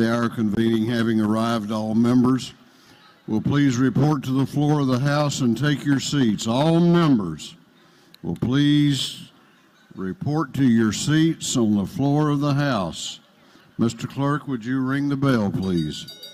The hour convening having arrived, all members will please report to the floor of the House and take your seats. All members will please report to your seats on the floor of the House. Mr. Clerk, would you ring the bell, please?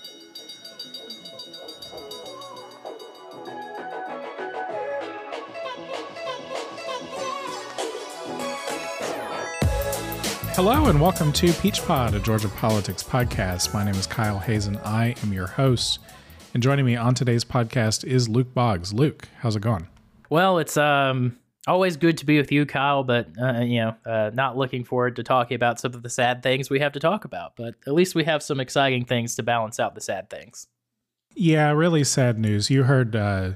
Hello and welcome to Peach Pod, a Georgia politics podcast. My name is Kyle Hazen. I am your host. And joining me on today's podcast is Luke Boggs. Luke, how's it going? Well, it's um always good to be with you, Kyle, but uh, you know, uh, not looking forward to talking about some of the sad things we have to talk about. But at least we have some exciting things to balance out the sad things. Yeah, really sad news. You heard uh,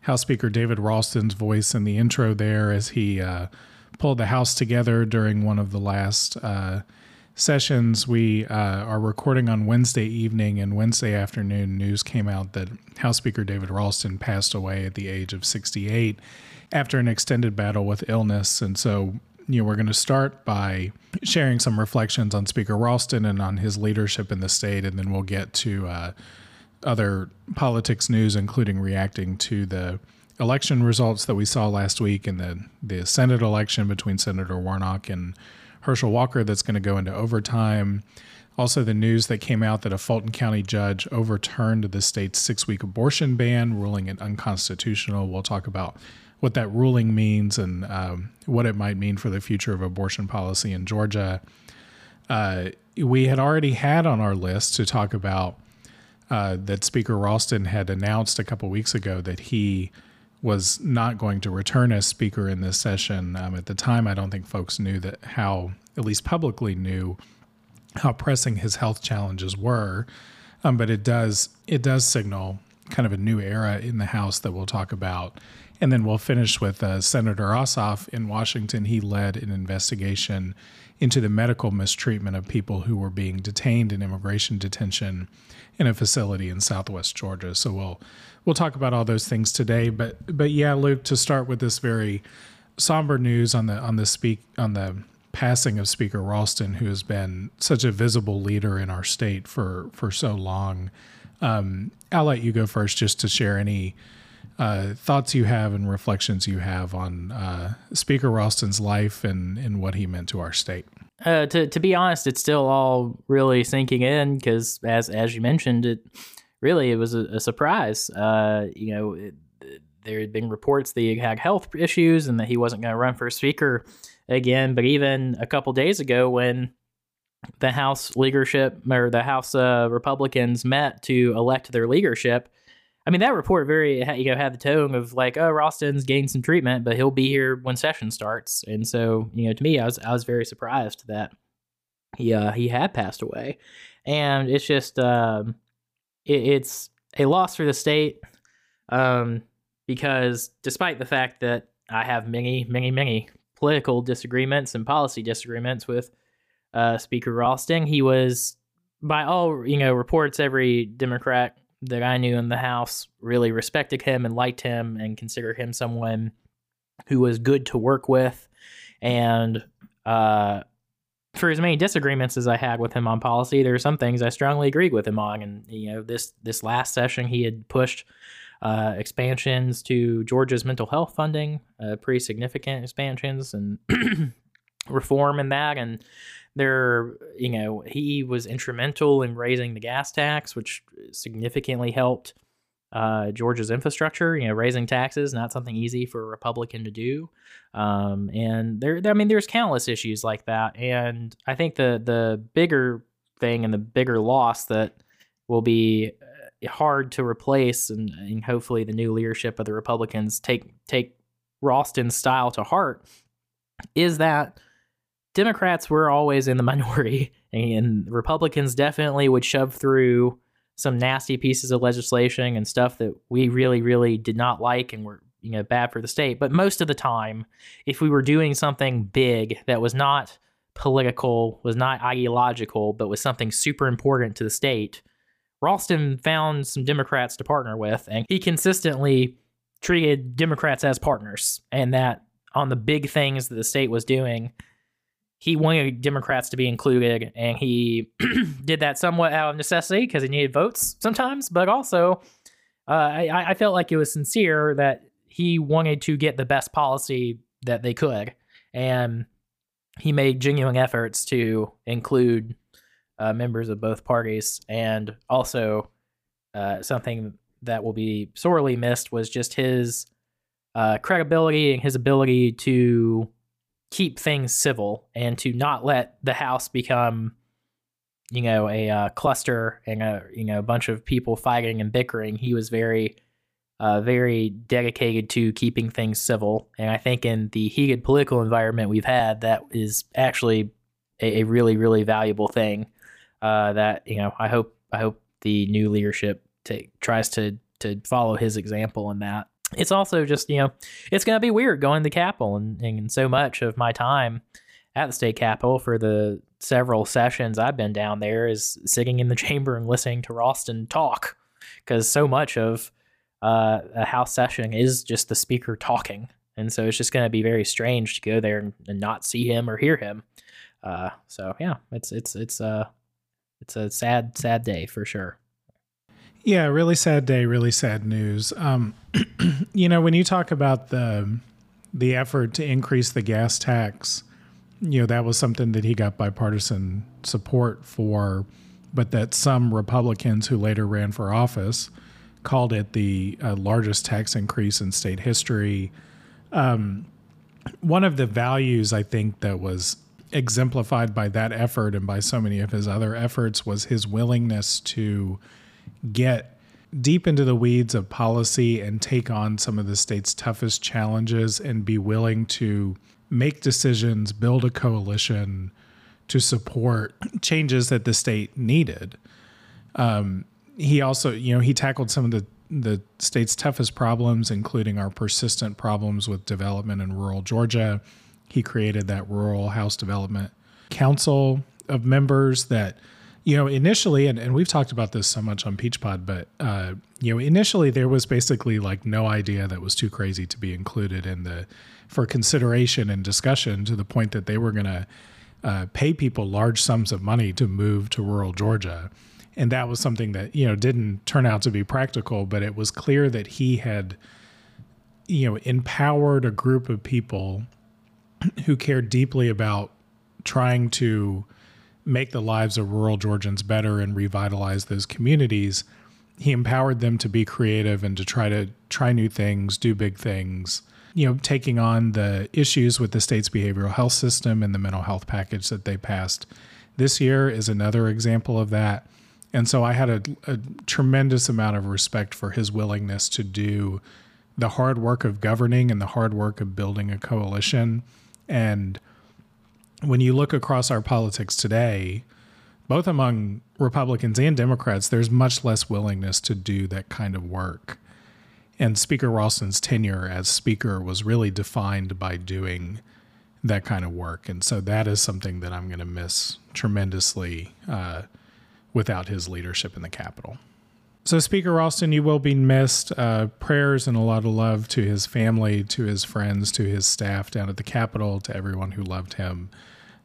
House Speaker David Ralston's voice in the intro there as he uh, pulled the House together during one of the last uh, sessions. We uh, are recording on Wednesday evening, and Wednesday afternoon, news came out that House Speaker David Ralston passed away at the age of 68 after an extended battle with illness. And so, you know, we're going to start by sharing some reflections on Speaker Ralston and on his leadership in the state, and then we'll get to uh, other politics news, including reacting to the election results that we saw last week in the the Senate election between Senator Warnock and Herschel Walker that's going to go into overtime. Also, the news that came out that a Fulton County judge overturned the state's six week abortion ban, ruling it unconstitutional. We'll talk about what that ruling means and um, what it might mean for the future of abortion policy in Georgia. Uh, we had already had on our list to talk about uh, that Speaker Ralston had announced a couple weeks ago that he was not going to return as speaker in this session. Um, at the time, I don't think folks knew that how, at least publicly knew, how pressing his health challenges were. Um, but it does it does signal kind of a new era in the House that we'll talk about. And then we'll finish with uh, Senator Ossoff in Washington. He led an investigation into the medical mistreatment of people who were being detained in immigration detention in a facility in Southwest Georgia. So we'll we'll talk about all those things today. But but yeah, Luke, to start with this very somber news on the on the speak on the passing of Speaker Ralston, who has been such a visible leader in our state for for so long. Um, I'll let you go first, just to share any uh, thoughts you have and reflections you have on uh, Speaker Ralston's life and, and what he meant to our state. Uh, to to be honest, it's still all really sinking in because, as as you mentioned, it really it was a, a surprise. Uh, you know, it, there had been reports that he had health issues and that he wasn't going to run for speaker again. But even a couple days ago, when the House leadership or the House uh, Republicans met to elect their leadership, I mean, that report very you know had the tone of like, oh, Ralston's gained some treatment, but he'll be here when session starts. And so, you know, to me, I was I was very surprised that he uh, he had passed away, and it's just um, it, it's a loss for the state um, because despite the fact that I have many, many, many political disagreements and policy disagreements with uh, Speaker Ralston, he was by all you know reports every Democrat that I knew in the house really respected him and liked him and considered him someone who was good to work with. And uh, for as many disagreements as I had with him on policy, there are some things I strongly agreed with him on. And you know, this this last session, he had pushed uh, expansions to Georgia's mental health funding, uh, pretty significant expansions and reform in that. And there, you know, he was instrumental in raising the gas tax, which significantly helped uh, Georgia's infrastructure. You know, raising taxes not something easy for a Republican to do. Um, and there, I mean, there's countless issues like that. And I think the the bigger thing and the bigger loss that will be uh, hard to replace, and, and hopefully the new leadership of the Republicans take take Ralston's style to heart, is that Democrats were always in the minority, and Republicans definitely would shove through some nasty pieces of legislation and stuff that we really, really did not like and were you know bad for the state. But most of the time, if we were doing something big that was not political, was not ideological, but was something super important to the state, Ralston found some Democrats to partner with, and he consistently treated Democrats as partners, and that on the big things that the state was doing he wanted Democrats to be included, and he did that somewhat out of necessity because he needed votes sometimes, but also uh, I, I felt like it was sincere that he wanted to get the best policy that they could, and he made genuine efforts to include uh, members of both parties, and also uh, something that will be sorely missed was just his uh, credibility and his ability to keep things civil and to not let the house become you know a uh, cluster and a you know a bunch of people fighting and bickering. He was very uh, very dedicated to keeping things civil. And i think in the heated political environment we've had that is actually a, a really really valuable thing uh, that you know i hope i hope the new leadership take, tries to to follow his example in that it's also just you know it's going to be weird going to the capitol and, and so much of my time at the state capitol for the several sessions i've been down there is sitting in the chamber and listening to ralston talk because so much of uh, a house session is just the speaker talking. And so it's just going to be very strange to go there and, and not see him or hear him. Uh, so yeah it's it's it's uh it's a sad sad day for sure Yeah, really sad day, really sad news. Um, you know, when you talk about the the effort to increase the gas tax, you know, that was something that he got bipartisan support for, but that some Republicans who later ran for office called it the uh, largest tax increase in state history. Um, one of the values I think that was exemplified by that effort and by so many of his other efforts was his willingness to get deep into the weeds of policy and take on some of the state's toughest challenges and be willing to make decisions, build a coalition to support changes that the state needed. Um, he also, you know, he tackled some of the the state's toughest problems, including our persistent problems with development in rural Georgia. He created that rural house development council of members that you know, initially, and, and we've talked about this so much on Peach Pod, but, uh, you know, initially there was basically like no idea that was too crazy to be included in the, for consideration and discussion to the point that they were going to uh, pay people large sums of money to move to rural Georgia. And that was something that, you know, didn't turn out to be practical, but it was clear that he had, you know, empowered a group of people who cared deeply about trying to, make the lives of rural Georgians better and revitalize those communities. He empowered them to be creative and to try to try new things, do big things. You know, taking on the issues with the state's behavioral health system and the mental health package that they passed this year is another example of that. And so I had a, a tremendous amount of respect for his willingness to do the hard work of governing and the hard work of building a coalition and when you look across our politics today, both among Republicans and Democrats, there's much less willingness to do that kind of work. And Speaker Ralston's tenure as Speaker was really defined by doing that kind of work. And so that is something that I'm going to miss tremendously uh, without his leadership in the Capitol. So, Speaker Ralston, you will be missed. Uh, prayers and a lot of love to his family, to his friends, to his staff down at the Capitol, to everyone who loved him.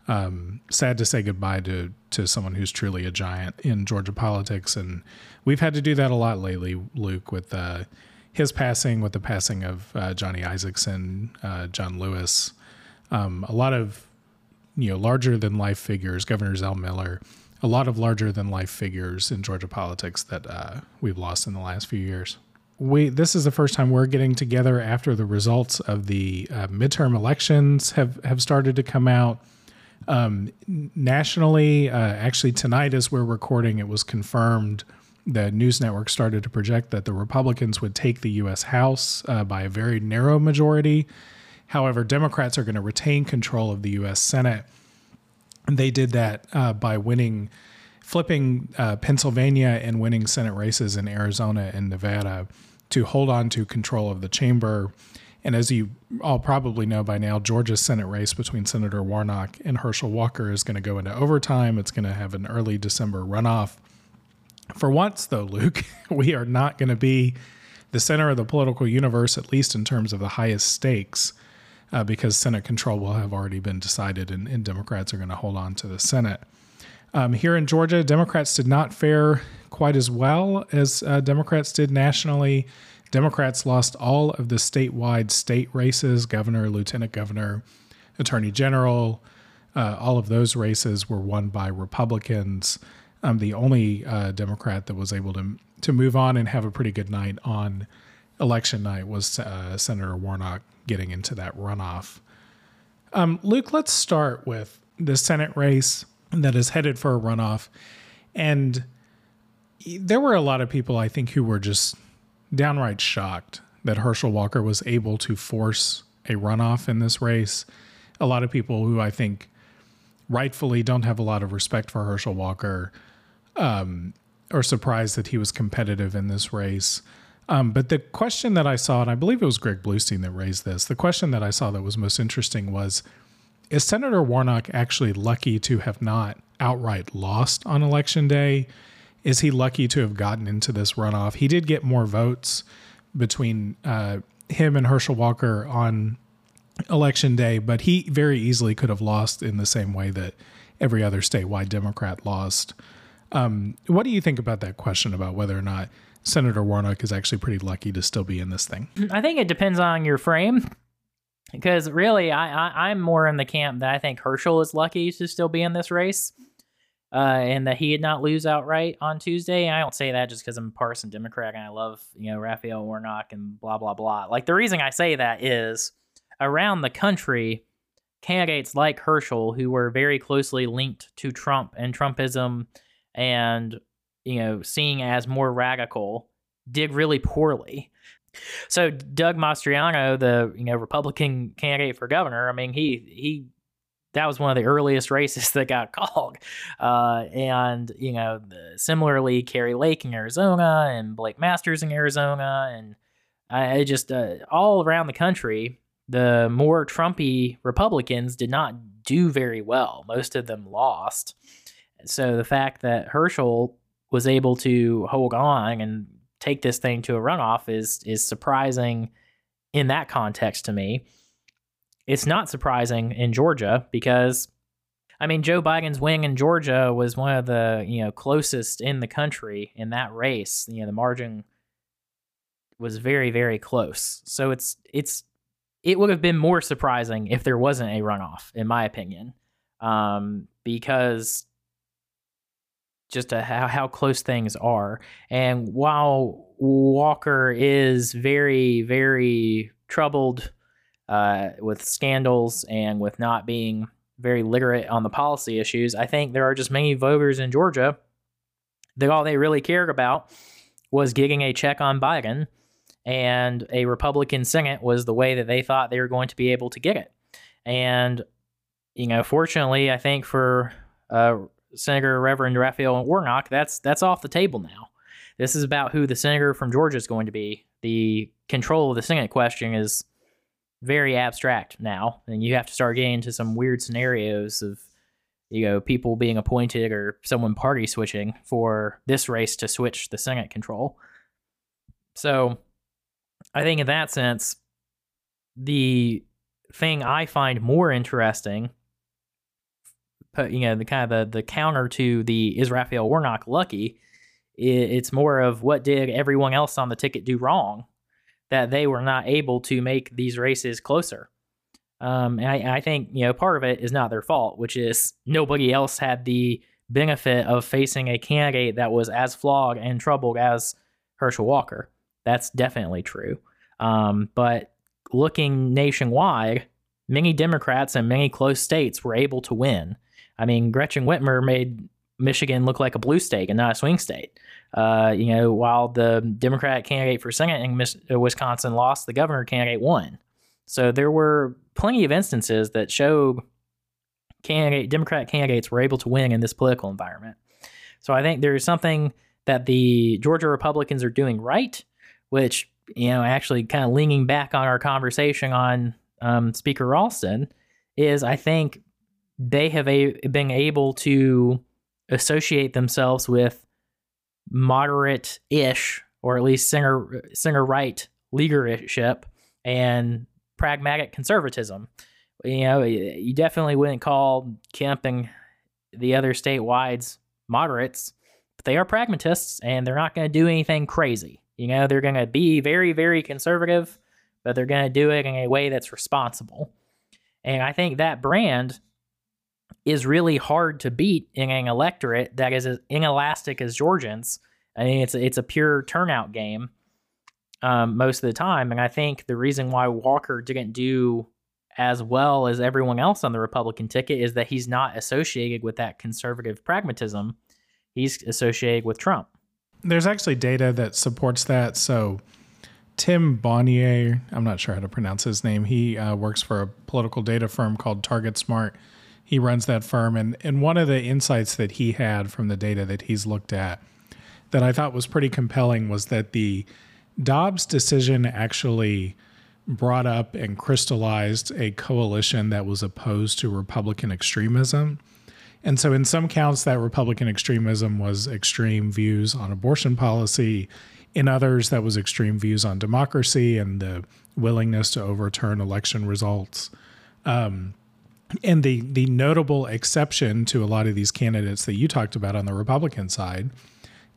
Um, sad to say goodbye to to someone who's truly a giant in Georgia politics, and we've had to do that a lot lately, Luke, with uh, his passing, with the passing of uh, Johnny Isakson, uh, John Lewis, um, a lot of you know larger than life figures, Governor Zell Miller a lot of larger than life figures in Georgia politics that uh, we've lost in the last few years. We this is the first time we're getting together after the results of the uh, midterm elections have have started to come out. Um, nationally, uh, actually tonight as we're recording, it was confirmed. The news network started to project that the Republicans would take the U.S. House uh, by a very narrow majority. However, Democrats are going to retain control of the U.S. Senate they did that uh, by winning, flipping uh, Pennsylvania and winning Senate races in Arizona and Nevada to hold on to control of the chamber. And as you all probably know by now, Georgia's Senate race between Senator Warnock and Herschel Walker is going to go into overtime. It's going to have an early December runoff. For once, though, Luke, we are not going to be the center of the political universe, at least in terms of the highest stakes. uh, because Senate control will have already been decided and, and Democrats are going to hold on to the Senate. Um, here in Georgia, Democrats did not fare quite as well as uh, Democrats did nationally. Democrats lost all of the statewide state races governor, lieutenant governor, attorney general. Uh, all of those races were won by Republicans. Um, the only uh, Democrat that was able to to move on and have a pretty good night on election night was uh, Senator Warnock getting into that runoff. Um, Luke, let's start with the Senate race that is headed for a runoff. And there were a lot of people, I think, who were just downright shocked that Herschel Walker was able to force a runoff in this race. A lot of people who I think rightfully don't have a lot of respect for Herschel Walker um, are surprised that he was competitive in this race. Um, but the question that I saw, and I believe it was Greg Bluestein that raised this, the question that I saw that was most interesting was Is Senator Warnock actually lucky to have not outright lost on election day? Is he lucky to have gotten into this runoff? He did get more votes between uh, him and Herschel Walker on election day, but he very easily could have lost in the same way that every other statewide Democrat lost. Um, what do you think about that question about whether or not Senator Warnock is actually pretty lucky to still be in this thing? I think it depends on your frame. Because really, I, I I'm more in the camp that I think Herschel is lucky to still be in this race, uh, and that he did not lose outright on Tuesday. And I don't say that just because I'm a partisan Democrat and I love you know Raphael Warnock and blah blah blah. Like the reason I say that is around the country, candidates like Herschel, who were very closely linked to Trump and Trumpism, and you know seen as more radical, did really poorly. So Doug Mastriano, the you know Republican candidate for governor, I mean he he that was one of the earliest races that got called, uh, and you know similarly Kari Lake in Arizona and Blake Masters in Arizona, and I just uh, all around the country, the more Trumpy Republicans did not do very well. Most of them lost. So the fact that Herschel was able to hold on and take this thing to a runoff is is surprising in that context to me. It's not surprising in Georgia because I mean Joe Biden's wing in Georgia was one of the, you know, closest in the country in that race. You know, the margin was very very close. So it's it's it would have been more surprising if there wasn't a runoff in my opinion. Um, because just to how, how close things are. And while Walker is very, very troubled uh, with scandals and with not being very literate on the policy issues, I think there are just many voters in Georgia that all they really cared about was getting a check on Biden, and a Republican Senate was the way that they thought they were going to be able to get it. And, you know, fortunately, I think for uh, Senator Reverend Raphael Warnock, that's that's off the table now. This is about who the senator from Georgia is going to be. The control of the Senate question is very abstract now, and you have to start getting into some weird scenarios of you know people being appointed or someone party switching for this race to switch the Senate control. So, I think in that sense, the thing I find more interesting you know the kind of the, the counter to the is Raphael Warnock lucky it's more of what did everyone else on the ticket do wrong that they were not able to make these races closer. Um, and I, I think you know part of it is not their fault which is nobody else had the benefit of facing a candidate that was as flawed and troubled as Herschel Walker. That's definitely true. Um, but looking nationwide many Democrats and many close states were able to win. I mean, Gretchen Whitmer made Michigan look like a blue state and not a swing state. Uh, you know, while the Democratic candidate for Senate in uh, Wisconsin lost, the governor candidate won. So there were plenty of instances that showed candidate Democratic candidates were able to win in this political environment. So I think there is something that the Georgia Republicans are doing right, which you know, actually kind of leaning back on our conversation on um, Speaker Ralston, is I think they have a, been able to associate themselves with moderate-ish or at least center center right leadership and pragmatic conservatism. You know, you definitely wouldn't call Kemp and the other statewides moderates, but they are pragmatists and they're not going to do anything crazy. You know, they're going to be very, very conservative, but they're going to do it in a way that's responsible. And I think that brand is really hard to beat in an electorate that is as inelastic as Georgians. I mean, it's it's a pure turnout game um, most of the time, and I think the reason why Walker didn't do as well as everyone else on the Republican ticket is that he's not associated with that conservative pragmatism. He's associated with Trump. There's actually data that supports that. So Tim Bonier, I'm not sure how to pronounce his name. He uh, works for a political data firm called Target Smart. He runs that firm, and and one of the insights that he had from the data that he's looked at that I thought was pretty compelling was that the Dobbs decision actually brought up and crystallized a coalition that was opposed to Republican extremism. And so, in some counts, that Republican extremism was extreme views on abortion policy. In others, that was extreme views on democracy and the willingness to overturn election results. Um, and the the notable exception to a lot of these candidates that you talked about on the Republican side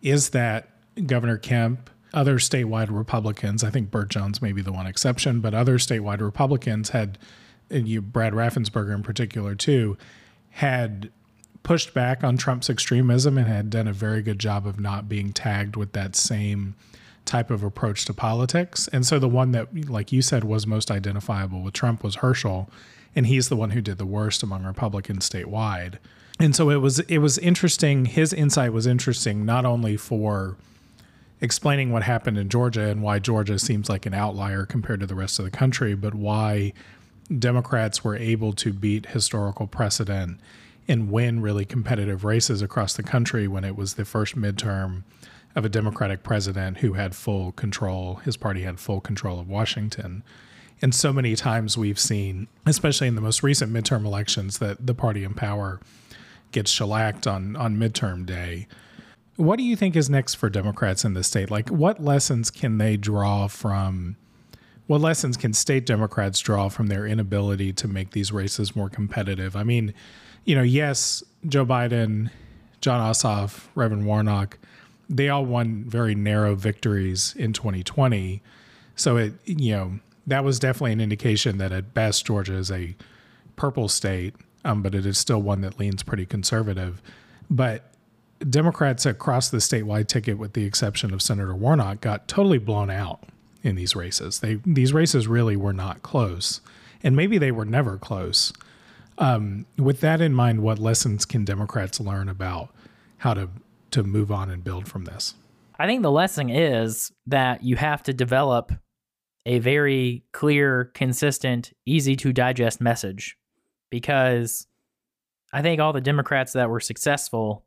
is that Governor Kemp, other statewide Republicans, I think Burt Jones may be the one exception, but other statewide Republicans had, and you Brad Raffensperger in particular too, had pushed back on Trump's extremism and had done a very good job of not being tagged with that same type of approach to politics. And so the one that, like you said, was most identifiable with Trump was Herschel and he's the one who did the worst among Republicans statewide. And so it was it was interesting. His insight was interesting not only for explaining what happened in Georgia and why Georgia seems like an outlier compared to the rest of the country, but why Democrats were able to beat historical precedent and win really competitive races across the country when it was the first midterm of a Democratic president who had full control. His party had full control of Washington. And so many times we've seen, especially in the most recent midterm elections, that the party in power gets shellacked on on midterm day. What do you think is next for Democrats in the state? Like, what lessons can they draw from? What lessons can state Democrats draw from their inability to make these races more competitive? I mean, you know, yes, Joe Biden, Jon Ossoff, Reverend Warnock, they all won very narrow victories in 2020. So it, you know, that was definitely an indication that at best Georgia is a purple state, um, but it is still one that leans pretty conservative. But Democrats across the statewide ticket, with the exception of Senator Warnock, got totally blown out in these races. They these races really were not close, and maybe they were never close. Um, with that in mind, what lessons can Democrats learn about how to to move on and build from this? I think the lesson is that you have to develop a very clear, consistent, easy to digest message because I think all the Democrats that were successful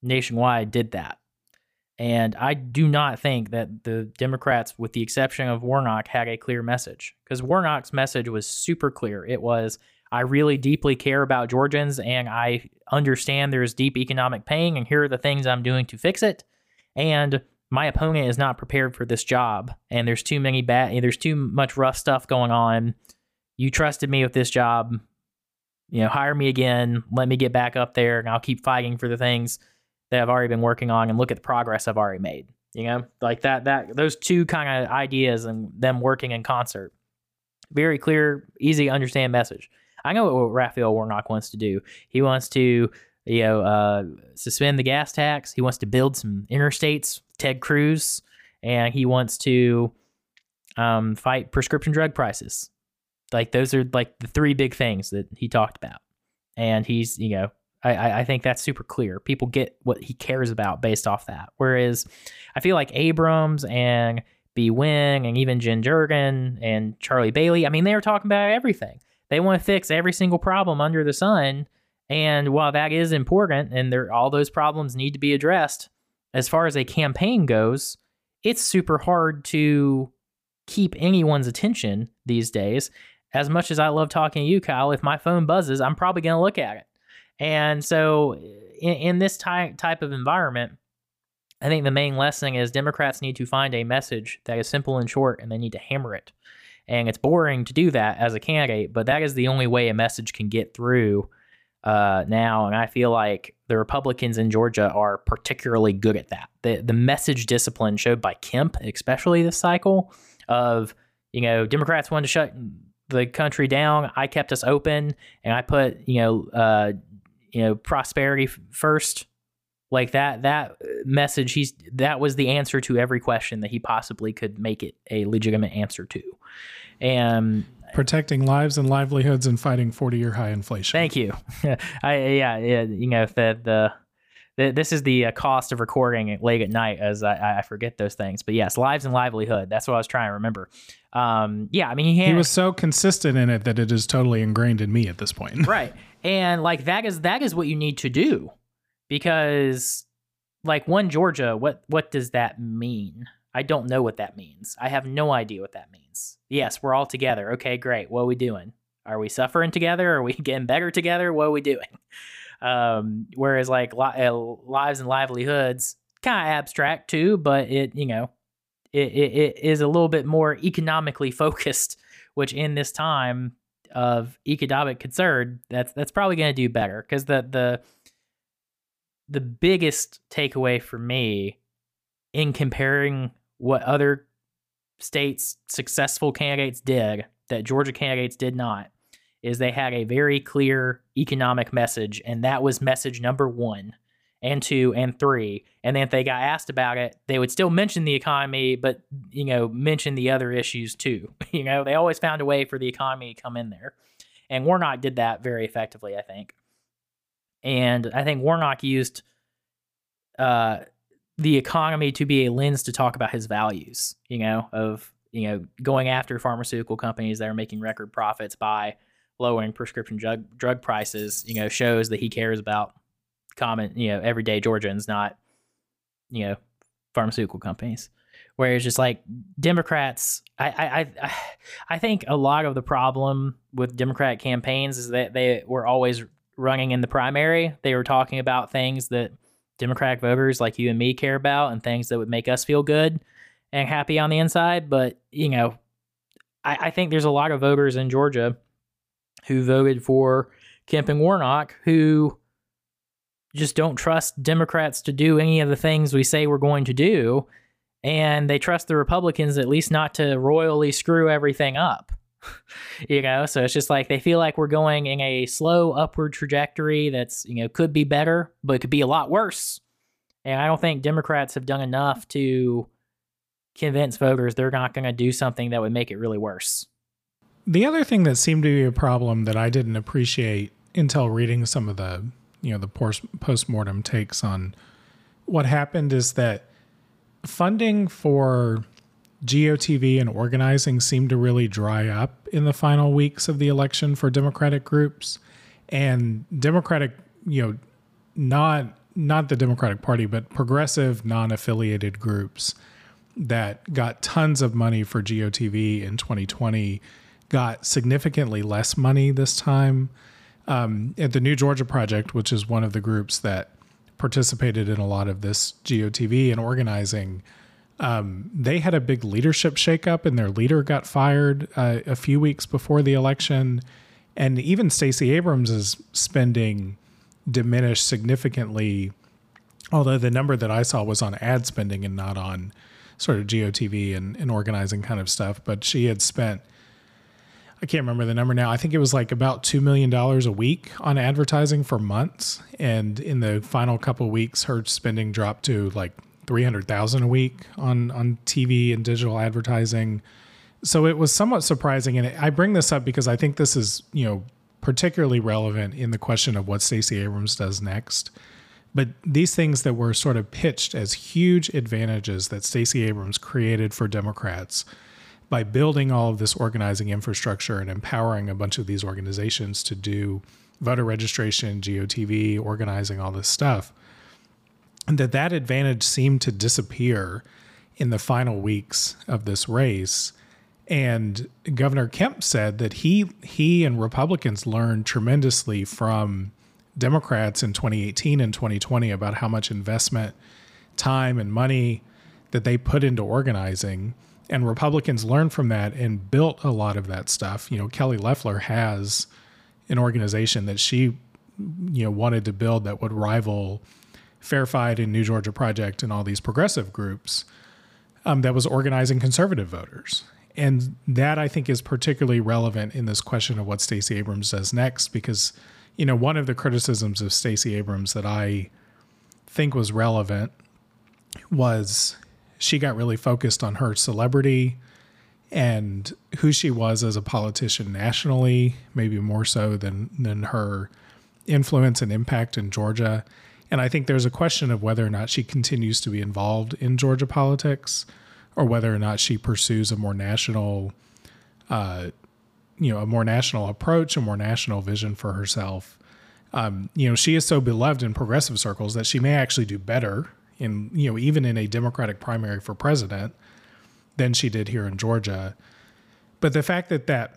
nationwide did that. And I do not think that the Democrats, with the exception of Warnock, had a clear message because Warnock's message was super clear. It was, I really deeply care about Georgians and I understand there's deep economic pain, and here are the things I'm doing to fix it. And my opponent is not prepared for this job and there's too many bad there's too much rough stuff going on. You trusted me with this job. You know hire me again. Let me get back up there and i'll keep fighting for the things that i've already been working on and look at the progress i've already made. You know like that that those two kind of ideas and them working in concert. Very clear easy to understand message. I know what raphael warnock wants to do. He wants to you know uh, suspend the gas tax he wants to build some interstates Ted Cruz, and he wants to um, fight prescription drug prices. Like those are like the three big things that he talked about, and he's you know I I think that's super clear. People get what he cares about based off that. Whereas I feel like Abrams and Bee Nguyen and even Jen Jordan and Charlie Bailey, I mean they were talking about everything. They want to fix every single problem under the sun. And while that is important and there all those problems need to be addressed, as far as a campaign goes, it's super hard to keep anyone's attention these days. As much as I love talking to you, Kyle, if my phone buzzes, I'm probably going to look at it. And so, in, in this ty- type of environment, I think the main lesson is Democrats need to find a message that is simple and short, and they need to hammer it. and it's boring to do that as a candidate. But that is the only way a message can get through uh, now, and I feel like the Republicans in Georgia are particularly good at that. The the message discipline showed by Kemp, especially this cycle, of you know Democrats wanted to shut the country down. I kept us open, and I put you know uh, you know prosperity first. Like that that message he's that was the answer to every question that he possibly could make it a legitimate answer to. And protecting lives and livelihoods and fighting 40 year high inflation. Thank you. I yeah, yeah you know the the, the this is the uh, cost of recording late at night as I, I forget those things. But yes, lives and livelihood. That's what I was trying to remember. Um, yeah, I mean he, he was so consistent in it that it is totally ingrained in me at this point. right, and like that is that is what you need to do because like one Georgia, what what does that mean? I don't know what that means. I have no idea what that means. Yes, we're all together. Okay, great. What are we doing? Are we suffering together? Are we getting better together? What are we doing? Um, whereas like li- uh, lives and livelihoods, kind of abstract too, but it you know, it, it, it is a little bit more economically focused, which in this time of economic concern, that's that's probably going to do better because the the the biggest takeaway for me in comparing what other states' successful candidates did that Georgia candidates did not is they had a very clear economic message, and that was message number one and two and three. And then if they got asked about it, they would still mention the economy, but you know, mention the other issues too. you know, they always found a way for the economy to come in there. And Warnock did that very effectively, I think. And I think Warnock used uh, the economy to be a lens to talk about his values, you know, of, you know, going after pharmaceutical companies that are making record profits by lowering prescription drug drug prices, you know, shows that he cares about common, you know, everyday Georgians, not, you know, pharmaceutical companies. Whereas just like Democrats, I, I, I, I think a lot of the problem with Democratic campaigns is that they were always running in the primary. They were talking about things that Democratic voters like you and me care about and things that would make us feel good and happy on the inside. But, you know, I, I think there's a lot of voters in Georgia who voted for Kemp and Warnock who just don't trust Democrats to do any of the things we say we're going to do. And they trust the Republicans at least not to royally screw everything up. you know, so it's just like they feel like we're going in a slow upward trajectory that's, you know, could be better, but it could be a lot worse. And I don't think Democrats have done enough to convince voters they're not going to do something that would make it really worse. The other thing that seemed to be a problem that I didn't appreciate until reading some of the, you know, the post mortem takes on what happened is that funding for GOTV and organizing seemed to really dry up in the final weeks of the election for Democratic groups. And Democratic, you know, not not the Democratic Party, but progressive non-affiliated groups that got tons of money for GOTV in 2020 got significantly less money this time. Um, at the New Georgia Project, which is one of the groups that participated in a lot of this GOTV and organizing, um, they had a big leadership shakeup, and their leader got fired uh, a few weeks before the election. And even Stacey Abrams' spending diminished significantly, although the number that I saw was on ad spending and not on sort of GOTV and, and organizing kind of stuff. But she had spent, I can't remember the number now. I think it was like about $2 million a week on advertising for months. And in the final couple weeks, her spending dropped to like 300,000 a week on on TV and digital advertising. So it was somewhat surprising and I bring this up because I think this is, you know, particularly relevant in the question of what Stacey Abrams does next. But these things that were sort of pitched as huge advantages that Stacey Abrams created for Democrats by building all of this organizing infrastructure and empowering a bunch of these organizations to do voter registration, GOTV, organizing all this stuff that that advantage seemed to disappear in the final weeks of this race. And Governor Kemp said that he he and Republicans learned tremendously from Democrats in 2018 and 2020 about how much investment, time, and money that they put into organizing, And Republicans learned from that and built a lot of that stuff. You know, Kelly Loeffler has an organization that she, you know, wanted to build that would rival Fair Fight and New Georgia Project and all these progressive groups um, that was organizing conservative voters. And that I think is particularly relevant in this question of what Stacey Abrams does next, because, you know, one of the criticisms of Stacey Abrams that I think was relevant was she got really focused on her celebrity and who she was as a politician nationally, maybe more so than than her influence and impact in Georgia. And I think there's a question of whether or not she continues to be involved in Georgia politics or whether or not she pursues a more national uh, you know, a more national approach, a more national vision for herself. Um, you know, she is so beloved in progressive circles that she may actually do better in, you know, even in a Democratic primary for president than she did here in Georgia. But the fact that that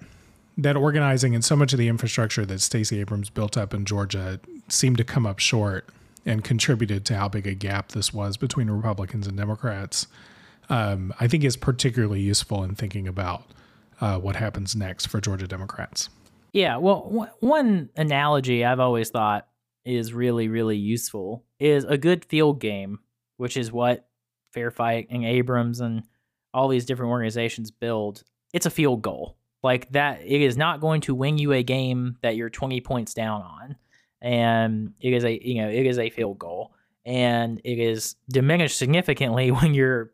that organizing and so much of the infrastructure that Stacey Abrams built up in Georgia seemed to come up short and contributed to how big a gap this was between Republicans and Democrats, um, I think is particularly useful in thinking about uh, what happens next for Georgia Democrats. Yeah, well, w- one analogy I've always thought is really, really useful is a good field game, which is what Fair Fight and Abrams and all these different organizations build. It's a field goal. Like that, it is not going to win you a game that you're 20 points down on. And it is a, you know, it is a field goal. And it is diminished significantly when your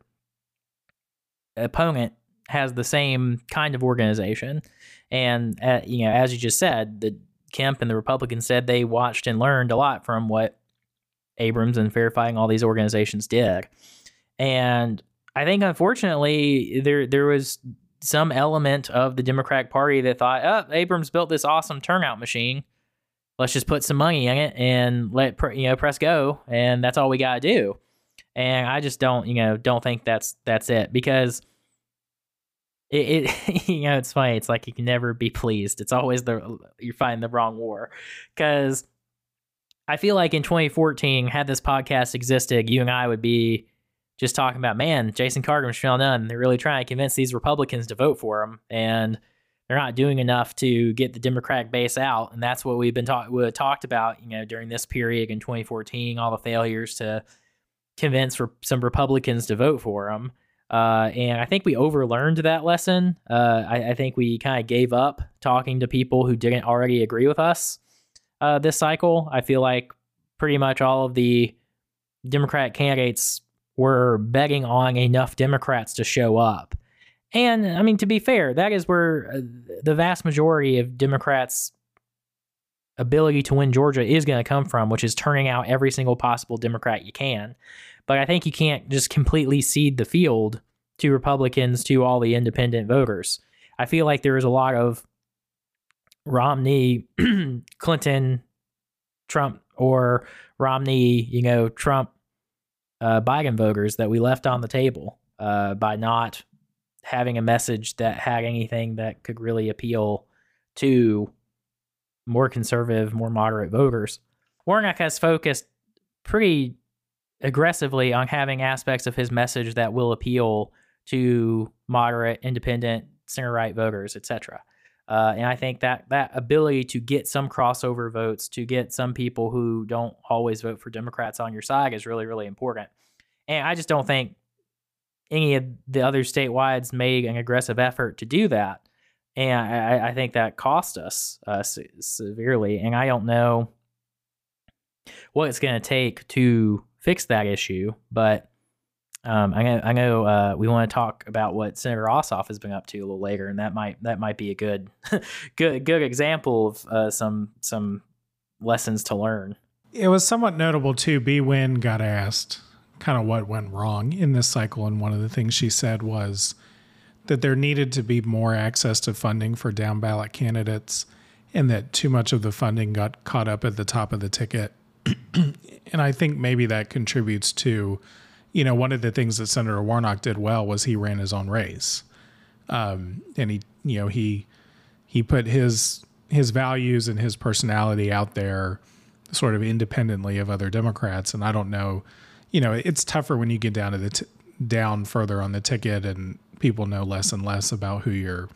opponent has the same kind of organization. And uh, you know, as you just said, the Kemp and the Republicans said they watched and learned a lot from what Abrams and Fight all these organizations did. And I think unfortunately there there was some element of the Democratic Party that thought, "Oh, Abrams built this awesome turnout machine. Let's just put some money in it and let you know press go, and that's all we got to do." And I just don't, you know, don't think that's that's it. Because it, it you know it's funny. It's like you can never be pleased. It's always the you're fighting the wrong war. Because i feel like in 2014 had this podcast existed you and i would be just talking about man jason carter and Michelle Nunn, they're really trying to convince these republicans to vote for them and they're not doing enough to get the democratic base out and that's what we've been talk- talked about you know during this period in 2014 all the failures to convince for some republicans to vote for them uh, and I think we overlearned that lesson. Uh, I, I, think we kind of gave up talking to people who didn't already agree with us uh, this cycle. I feel like pretty much all of the Democratic candidates were betting on enough Democrats to show up. And I mean, to be fair, that is where uh, the vast majority of Democrats' ability to win Georgia is going to come from, which is turning out every single possible Democrat you can. But I think you can't just completely cede the field to Republicans to all the independent voters. I feel like there is a lot of Romney, Clinton, Trump, or Romney, you know, Trump, uh, Biden voters that we left on the table uh, by not having a message that had anything that could really appeal to more conservative, more moderate voters. Warnock has focused pretty aggressively on having aspects of his message that will appeal to moderate, independent, center right voters, etc. Uh, and I think that that ability to get some crossover votes, to get some people who don't always vote for Democrats on your side, is really, really important. And I just don't think any of the other statewides made an aggressive effort to do that. And I, I think that cost us uh, severely. And I don't know what it's going to take to fix that issue. But um, I know, I know uh, we want to talk about what Senator Ossoff has been up to a little later, and that might that might be a good good good example of uh, some some lessons to learn. It was somewhat notable too. Bee Nguyen got asked kind of what went wrong in this cycle, and one of the things she said was that there needed to be more access to funding for down ballot candidates, and that too much of the funding got caught up at the top of the ticket and I think maybe that contributes to, you know, one of the things that Senator Warnock did well was he ran his own race, um, and he, you know, he he put his his values and his personality out there, sort of independently of other Democrats. And I don't know, you know, it's tougher when you get down to the t- down further on the ticket and people know less and less about who your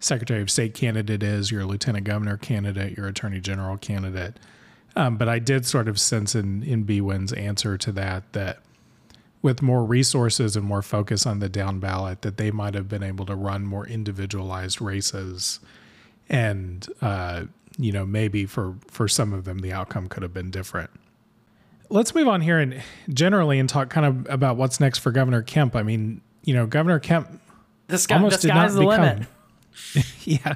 Secretary of State candidate is, your Lieutenant Governor candidate, your Attorney General candidate. Um, but I did sort of sense in in Bee Nguyen's answer to that that with more resources and more focus on the down ballot, that they might have been able to run more individualized races, and uh, you know maybe for for some of them the outcome could have been different. Let's move on here and generally and talk kind of about what's next for Governor Kemp. I mean, you know, Governor Kemp The, sky, almost the did not become. yeah,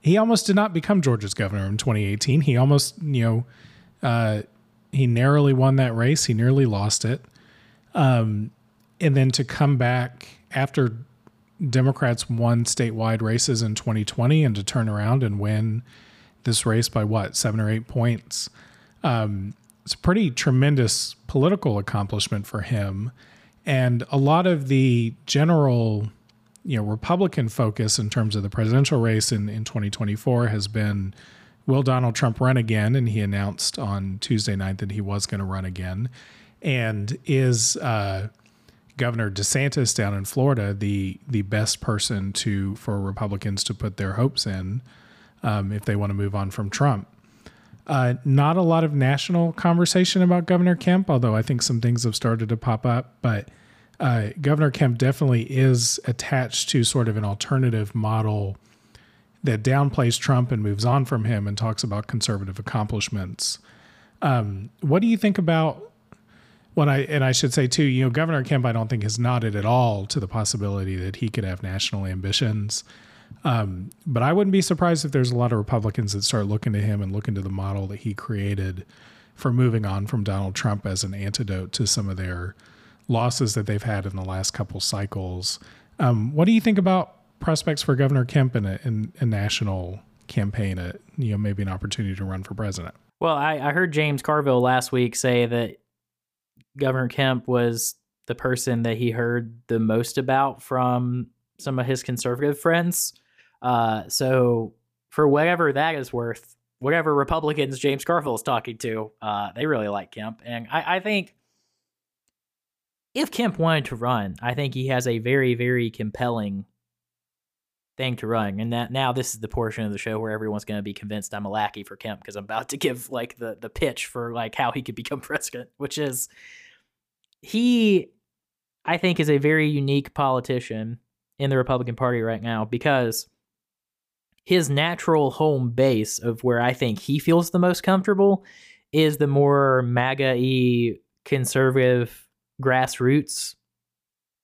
he almost did not become Georgia's governor in 2018. He almost, you know, uh, he narrowly won that race. He nearly lost it, um, and then to come back after Democrats won statewide races in 2020 and to turn around and win this race by what seven or eight points. Um, it's a pretty tremendous political accomplishment for him, and a lot of the general you know Republican focus in terms of the presidential race in, in 2024 has been will Donald Trump run again? And he announced on Tuesday night that he was going to run again. And is uh, Governor DeSantis down in Florida the the best person to for Republicans to put their hopes in um, if they want to move on from Trump? Uh, not a lot of national conversation about Governor Kemp, although I think some things have started to pop up. But uh, Governor Kemp definitely is attached to sort of an alternative model that downplays Trump and moves on from him and talks about conservative accomplishments. Um, what do you think about when I and I should say too? You know, Governor Kemp, I don't think has nodded at all to the possibility that he could have national ambitions. Um, but I wouldn't be surprised if there's a lot of Republicans that start looking to him and looking to the model that he created for moving on from Donald Trump as an antidote to some of their losses that they've had in the last couple cycles. Um, what do you think about prospects for Governor Kemp in a, in a national campaign? A, you know, maybe an opportunity to run for president. Well, I, I heard James Carville last week say that Governor Kemp was the person that he heard the most about from some of his conservative friends. Uh, so, for whatever that is worth, whatever Republicans James Carville is talking to, uh, they really like Kemp. And I, I think if Kemp wanted to run, I think he has a very, very compelling thing to run. And that now this is the portion of the show where everyone's going to be convinced I'm a lackey for Kemp because I'm about to give like the the pitch for like how he could become president, which is he I think is a very unique politician in the Republican Party right now because his natural home base of where I think he feels the most comfortable is the more MAGA-y conservative grassroots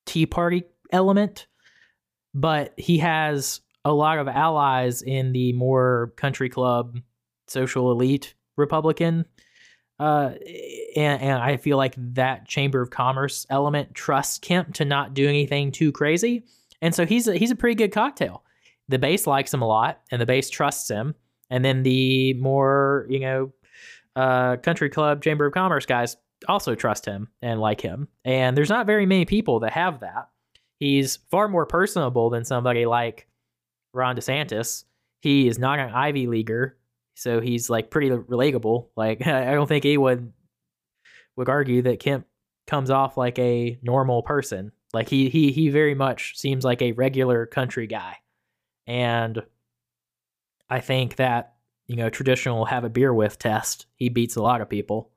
Tea Party element. But he has a lot of allies in the more country club social elite republican uh, and, and i feel like that chamber of commerce element trusts kemp to not do anything too crazy. And so he's a, he's a pretty good cocktail the base likes him a lot and the base trusts him and then the more you know uh, country club chamber of commerce guys also trust him and like him and there's not very many people that have that He's far more personable than somebody like Ron DeSantis. He is not an Ivy Leaguer, so he's like pretty relatable. Like I don't think anyone would argue that Kemp comes off like a normal person. Like he he he very much seems like a regular country guy. And I think that, you know, traditional have a beer with test, he beats a lot of people.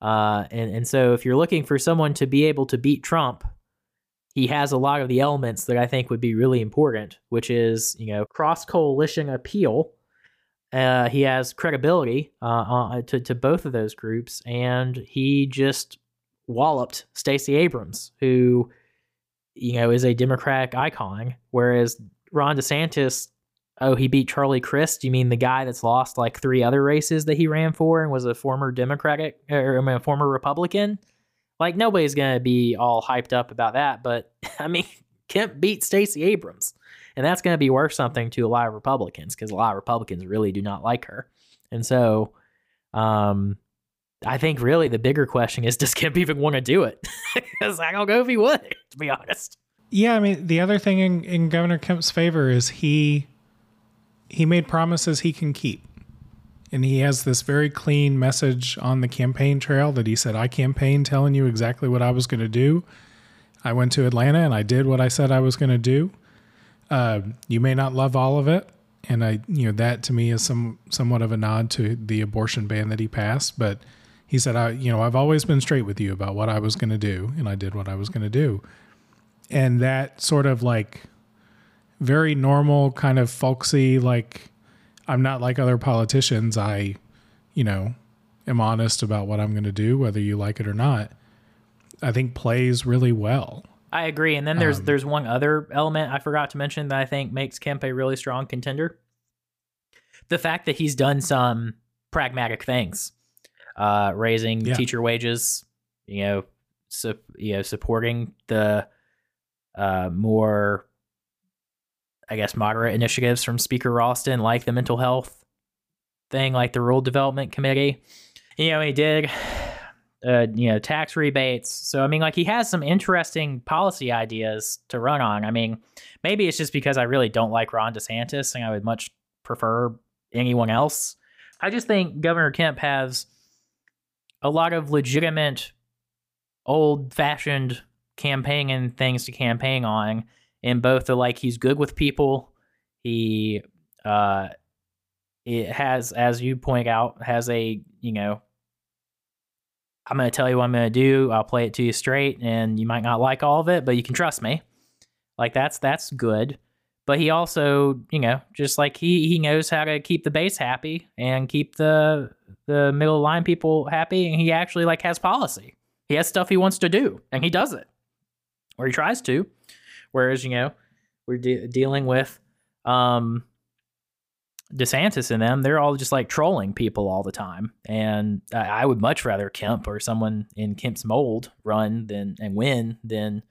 Uh, and, and so if you're looking for someone to be able to beat Trump, he has a lot of the elements that I think would be really important, which is, you know, cross coalition appeal. Uh, he has credibility uh, uh, to, to both of those groups, and he just walloped Stacey Abrams, who, you know, is a Democratic icon, whereas Ron DeSantis, oh, he beat Charlie Crist. You mean the guy that's lost like three other races that he ran for and was a former Democratic or I mean, a former Republican? Like nobody's gonna be all hyped up about that, but I mean, Kemp beat Stacey Abrams, and that's gonna be worth something to a lot of Republicans because a lot of Republicans really do not like her, and so, um, I think really the bigger question is, does Kemp even want to do it? Because I don't know if he would, to be honest. Yeah, I mean, the other thing in, in Governor Kemp's favor is he he made promises he can keep. And he has this very clean message on the campaign trail that he said, I campaigned telling you exactly what I was going to do. I went to Atlanta and I did what I said I was going to do. Uh, you may not love all of it, and I, you know, that to me is some somewhat of a nod to the abortion ban that he passed. But he said, I, you know, I've always been straight with you about what I was going to do, and I did what I was going to do. And that sort of like very normal, kind of folksy, like I'm not like other politicians. I, you know, am honest about what I'm going to do, whether you like it or not. I think plays really well. I agree. And then there's there's one other element I forgot to mention that I think makes Kemp a really strong contender. The fact that he's done some pragmatic things, uh, raising Yeah. teacher wages, you know, su- you know, supporting the uh, more, I guess, moderate initiatives from Speaker Ralston, like the mental health thing, like the Rural Development Committee. You know, he did uh, you know, tax rebates. So I mean, like he has some interesting policy ideas to run on. I mean, maybe it's just because I really don't like Ron DeSantis, and I would much prefer anyone else. I just think Governor Kemp has a lot of legitimate, old-fashioned campaigning things to campaign on. In both the like, he's good with people. He uh, it has, as you point out, has a you know I'm going to tell you what I'm going to do. I'll play it to you straight, and you might not like all of it, but you can trust me. Like that's that's good. But he also, you know, just like he he knows how to keep the base happy and keep the the middle line people happy, and he actually like has policy. He has stuff he wants to do, and he does it, or he tries to. Whereas you know, we're de- dealing with um DeSantis and them, they're all just like trolling people all the time. And I, I would much rather Kemp or someone in Kemp's mold run than and win than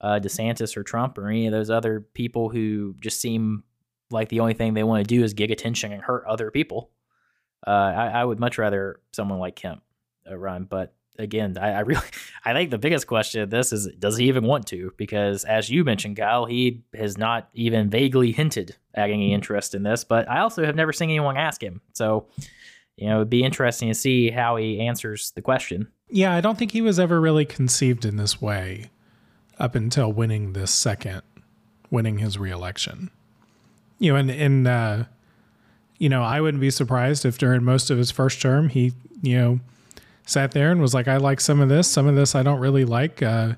uh, DeSantis or Trump or any of those other people who just seem like the only thing they want to do is get attention and hurt other people. Uh, I, I would much rather someone like Kemp uh, run, but again, I, I really, I think the biggest question of this is, does he even want to? Because as you mentioned, Kyle, he has not even vaguely hinted at any interest in this. But I also have never seen anyone ask him, so you know, it'd be interesting to see how he answers the question. Yeah, I don't think he was ever really conceived in this way up until winning this second, winning his reelection. You know, and and uh, you know, I wouldn't be surprised if during most of his first term he, you know, sat there and was like, I like some of this, some of this I don't really like. Uh,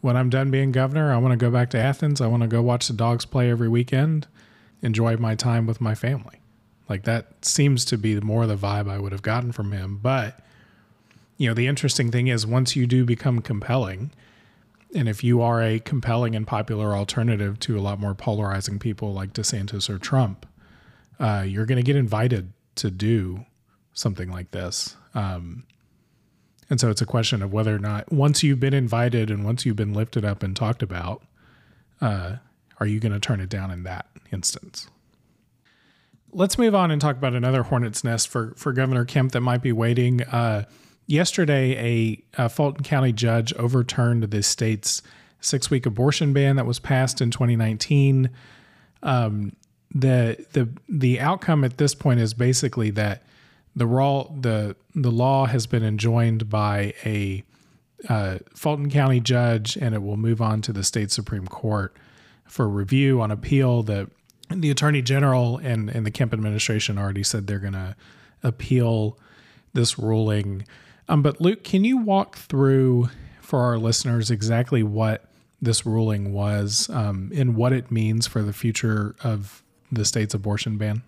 when I'm done being governor, I want to go back to Athens. I want to go watch the dogs play every weekend, enjoy my time with my family. Like that seems to be more of the vibe I would have gotten from him. But, you know, the interesting thing is once you do become compelling, and if you are a compelling and popular alternative to a lot more polarizing people like DeSantis or Trump, uh, you're going to get invited to do something like this. Um, and so it's a question of whether or not, once you've been invited and once you've been lifted up and talked about, uh, are you going to turn it down in that instance? Let's move on and talk about another hornet's nest for, for Governor Kemp that might be waiting. Uh, yesterday, a, a Fulton County judge overturned the state's six week abortion ban that was passed in 2019. Um, the the the outcome at this point is basically that the raw the the law has been enjoined by a uh, Fulton County judge, and it will move on to the state supreme court for review on appeal. The the attorney general and and the Kemp administration already said they're going to appeal this ruling. Um, but Luke, can you walk through for our listeners exactly what this ruling was um, and what it means for the future of the state's abortion ban?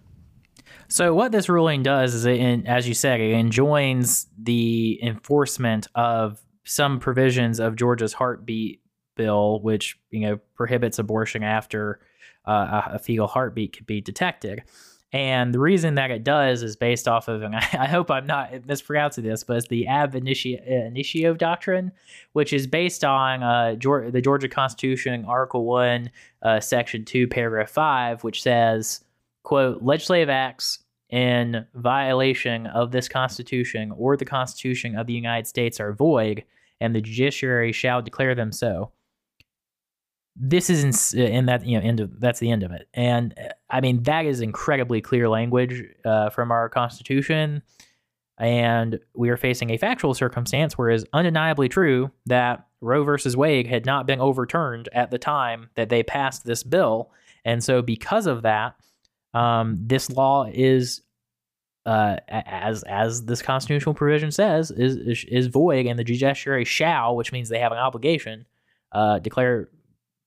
So what this ruling does is, it, as you said, it enjoins the enforcement of some provisions of Georgia's heartbeat bill, which you know prohibits abortion after uh, a fetal heartbeat could be detected. And the reason that it does is based off of, and I, hope I'm not mispronouncing this, but it's the ab initio, initio doctrine, which is based on uh, the Georgia Constitution, Article 1, uh, Section 2, Paragraph 5, which says, quote, legislative acts in violation of this Constitution or the Constitution of the United States are void, and the judiciary shall declare them so. This is in, in, that you know end of that's the end of it. And i mean that is incredibly clear language uh, from our constitution. And we are facing a factual circumstance where it is undeniably true that Roe versus Wade had not been overturned at the time that they passed this bill, and so because of that, um, this law is, uh, as as this constitutional provision says, is, is is void, and the judiciary shall, which means they have an obligation, uh, declare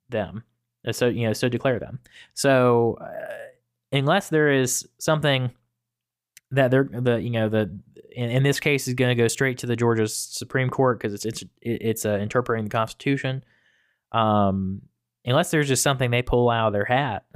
them. So you know, so declare them. So uh, unless there is something that they're the you know the in, in this case is going to go straight to the Georgia Supreme Court because it's it's it's uh, interpreting the Constitution. Um, unless there's just something they pull out of their hat,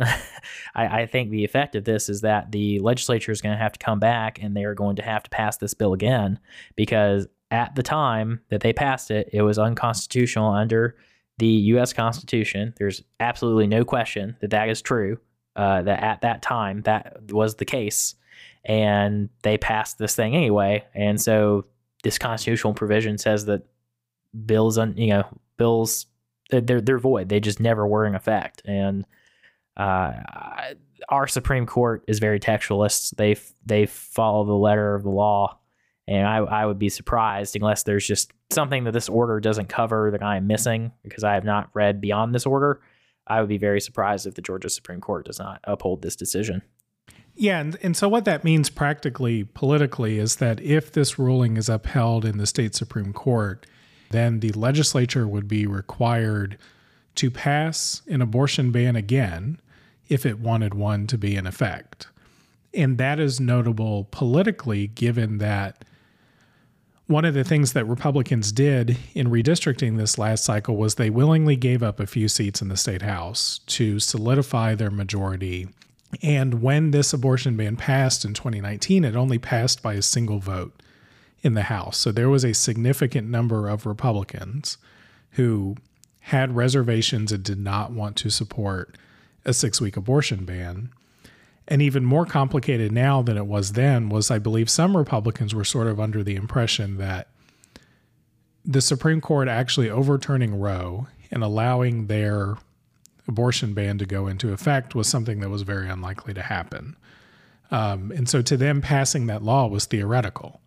I, I think the effect of this is that the legislature is going to have to come back and they are going to have to pass this bill again because at the time that they passed it, it was unconstitutional under the U.S. Constitution. There's absolutely no question that that is true. Uh, that at that time that was the case and they passed this thing anyway. And so this constitutional provision says that bills, un, you know, bills they're they're void. They just never were in effect. And uh, our Supreme Court is very textualist. They they follow the letter of the law, and I I would be surprised unless there's just something that this order doesn't cover that I am missing because I have not read beyond this order. I would be very surprised if the Georgia Supreme Court does not uphold this decision. Yeah, and, and so what that means practically, politically, is that if this ruling is upheld in the state Supreme Court, then the legislature would be required to pass an abortion ban again if it wanted one to be in effect. And that is notable politically, given that one of the things that Republicans did in redistricting this last cycle was they willingly gave up a few seats in the state house to solidify their majority and when this abortion ban passed in 2019, it only passed by a single vote in the House. So there was a significant number of Republicans who had reservations and did not want to support a six week abortion ban. And even more complicated now than it was then was I believe some Republicans were sort of under the impression that the Supreme Court actually overturning Roe and allowing their abortion ban to go into effect was something that was very unlikely to happen. Um, and so to them, passing that law was theoretical.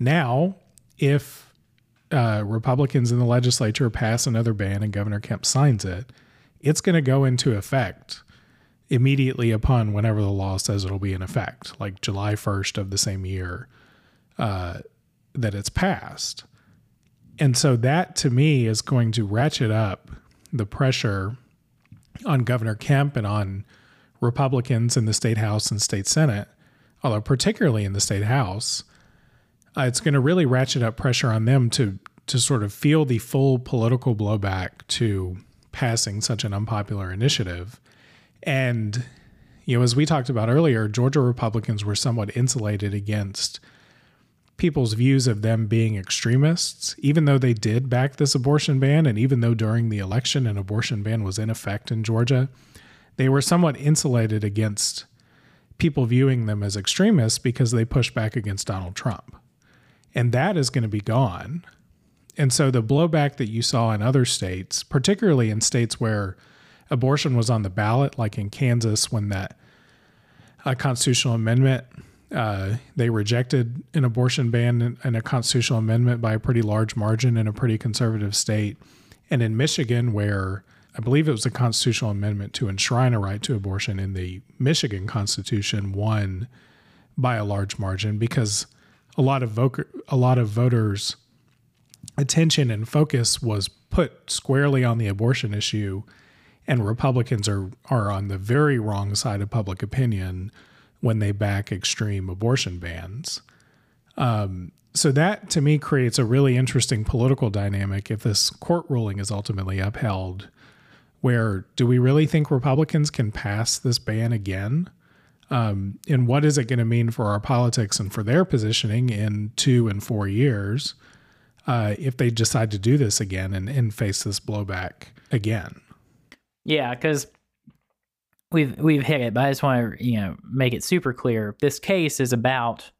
Now, if uh, Republicans in the legislature pass another ban and Governor Kemp signs it, it's going to go into effect immediately upon whenever the law says it'll be in effect, like July 1st of the same year uh, that it's passed. And so that to me is going to ratchet up the pressure on Governor Kemp and on Republicans in the state house and state senate, although particularly in the state house, uh, it's going to really ratchet up pressure on them to to sort of feel the full political blowback to passing such an unpopular initiative. And you know, as we talked about earlier, Georgia Republicans were somewhat insulated against people's views of them being extremists, even though they did back this abortion ban, and even though during the election an abortion ban was in effect in Georgia, they were somewhat insulated against people viewing them as extremists because they pushed back against Donald Trump. And that is going to be gone. And so the blowback that you saw in other states, particularly in states where abortion was on the ballot, like in Kansas when that uh, constitutional amendment uh, they rejected an abortion ban and a constitutional amendment by a pretty large margin in a pretty conservative state. And in Michigan, where I believe it was a constitutional amendment to enshrine a right to abortion in the Michigan Constitution, won by a large margin because a lot of voc- a lot of voters' attention and focus was put squarely on the abortion issue, and Republicans are are on the very wrong side of public opinion when they back extreme abortion bans. Um, so that to me creates a really interesting political dynamic if this court ruling is ultimately upheld. Where do we really think Republicans can pass this ban again? Um, and what is it going to mean for our politics and for their positioning in two and four years uh, if they decide to do this again and, and face this blowback again? Yeah, because we've we've hit it, but I just want to you know make it super clear. This case is about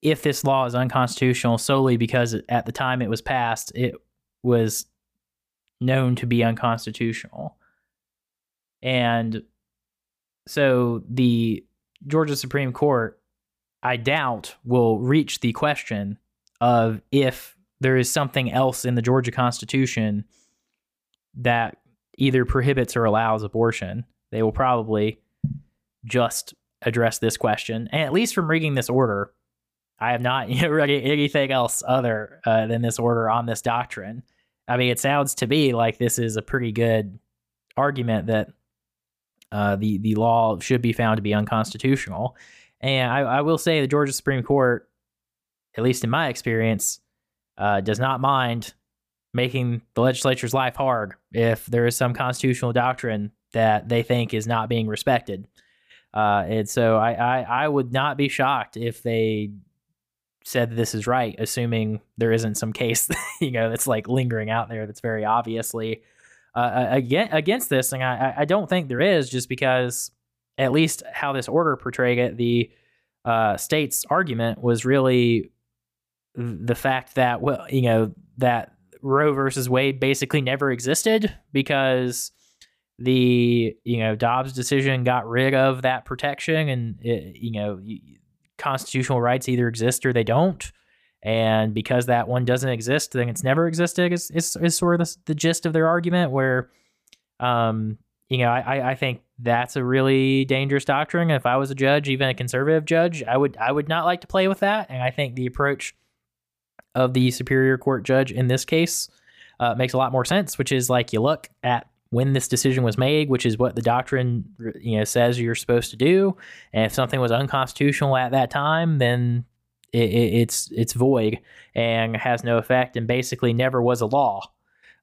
if this law is unconstitutional solely because at the time it was passed, it was known to be unconstitutional, and so the Georgia Supreme Court, I doubt, will reach the question of if there is something else in the Georgia Constitution that either prohibits or allows abortion, they will probably just address this question. And at least from reading this order, I have not read anything else other uh, than this order on this doctrine. I mean, it sounds to me like this is a pretty good argument that uh, the the law should be found to be unconstitutional. And I, I, will say the Georgia Supreme Court, at least in my experience, uh, does not mind making the legislature's life hard if there is some constitutional doctrine that they think is not being respected. Uh, and so I, I, I would not be shocked if they said this is right, assuming there isn't some case, you know, that's like lingering out there that's very obviously uh, against against this. And I, I don't think there is, just because at least how this order portrayed it, the uh, state's argument was really the fact that well, you know, that Roe versus Wade basically never existed because the you know Dobbs decision got rid of that protection, and it, you know constitutional rights either exist or they don't. And because that one doesn't exist, then it's never existed. Is is, is sort of the, the gist of their argument. Where, um, you know, I I think that's a really dangerous doctrine. If I was a judge, even a conservative judge, I would I would not like to play with that. And I think the approach of the superior court judge in this case uh, makes a lot more sense. Which is like you look at when this decision was made, which is what the doctrine you know says you're supposed to do. And if something was unconstitutional at that time, then it, it, it's it's void and has no effect, and basically never was a law.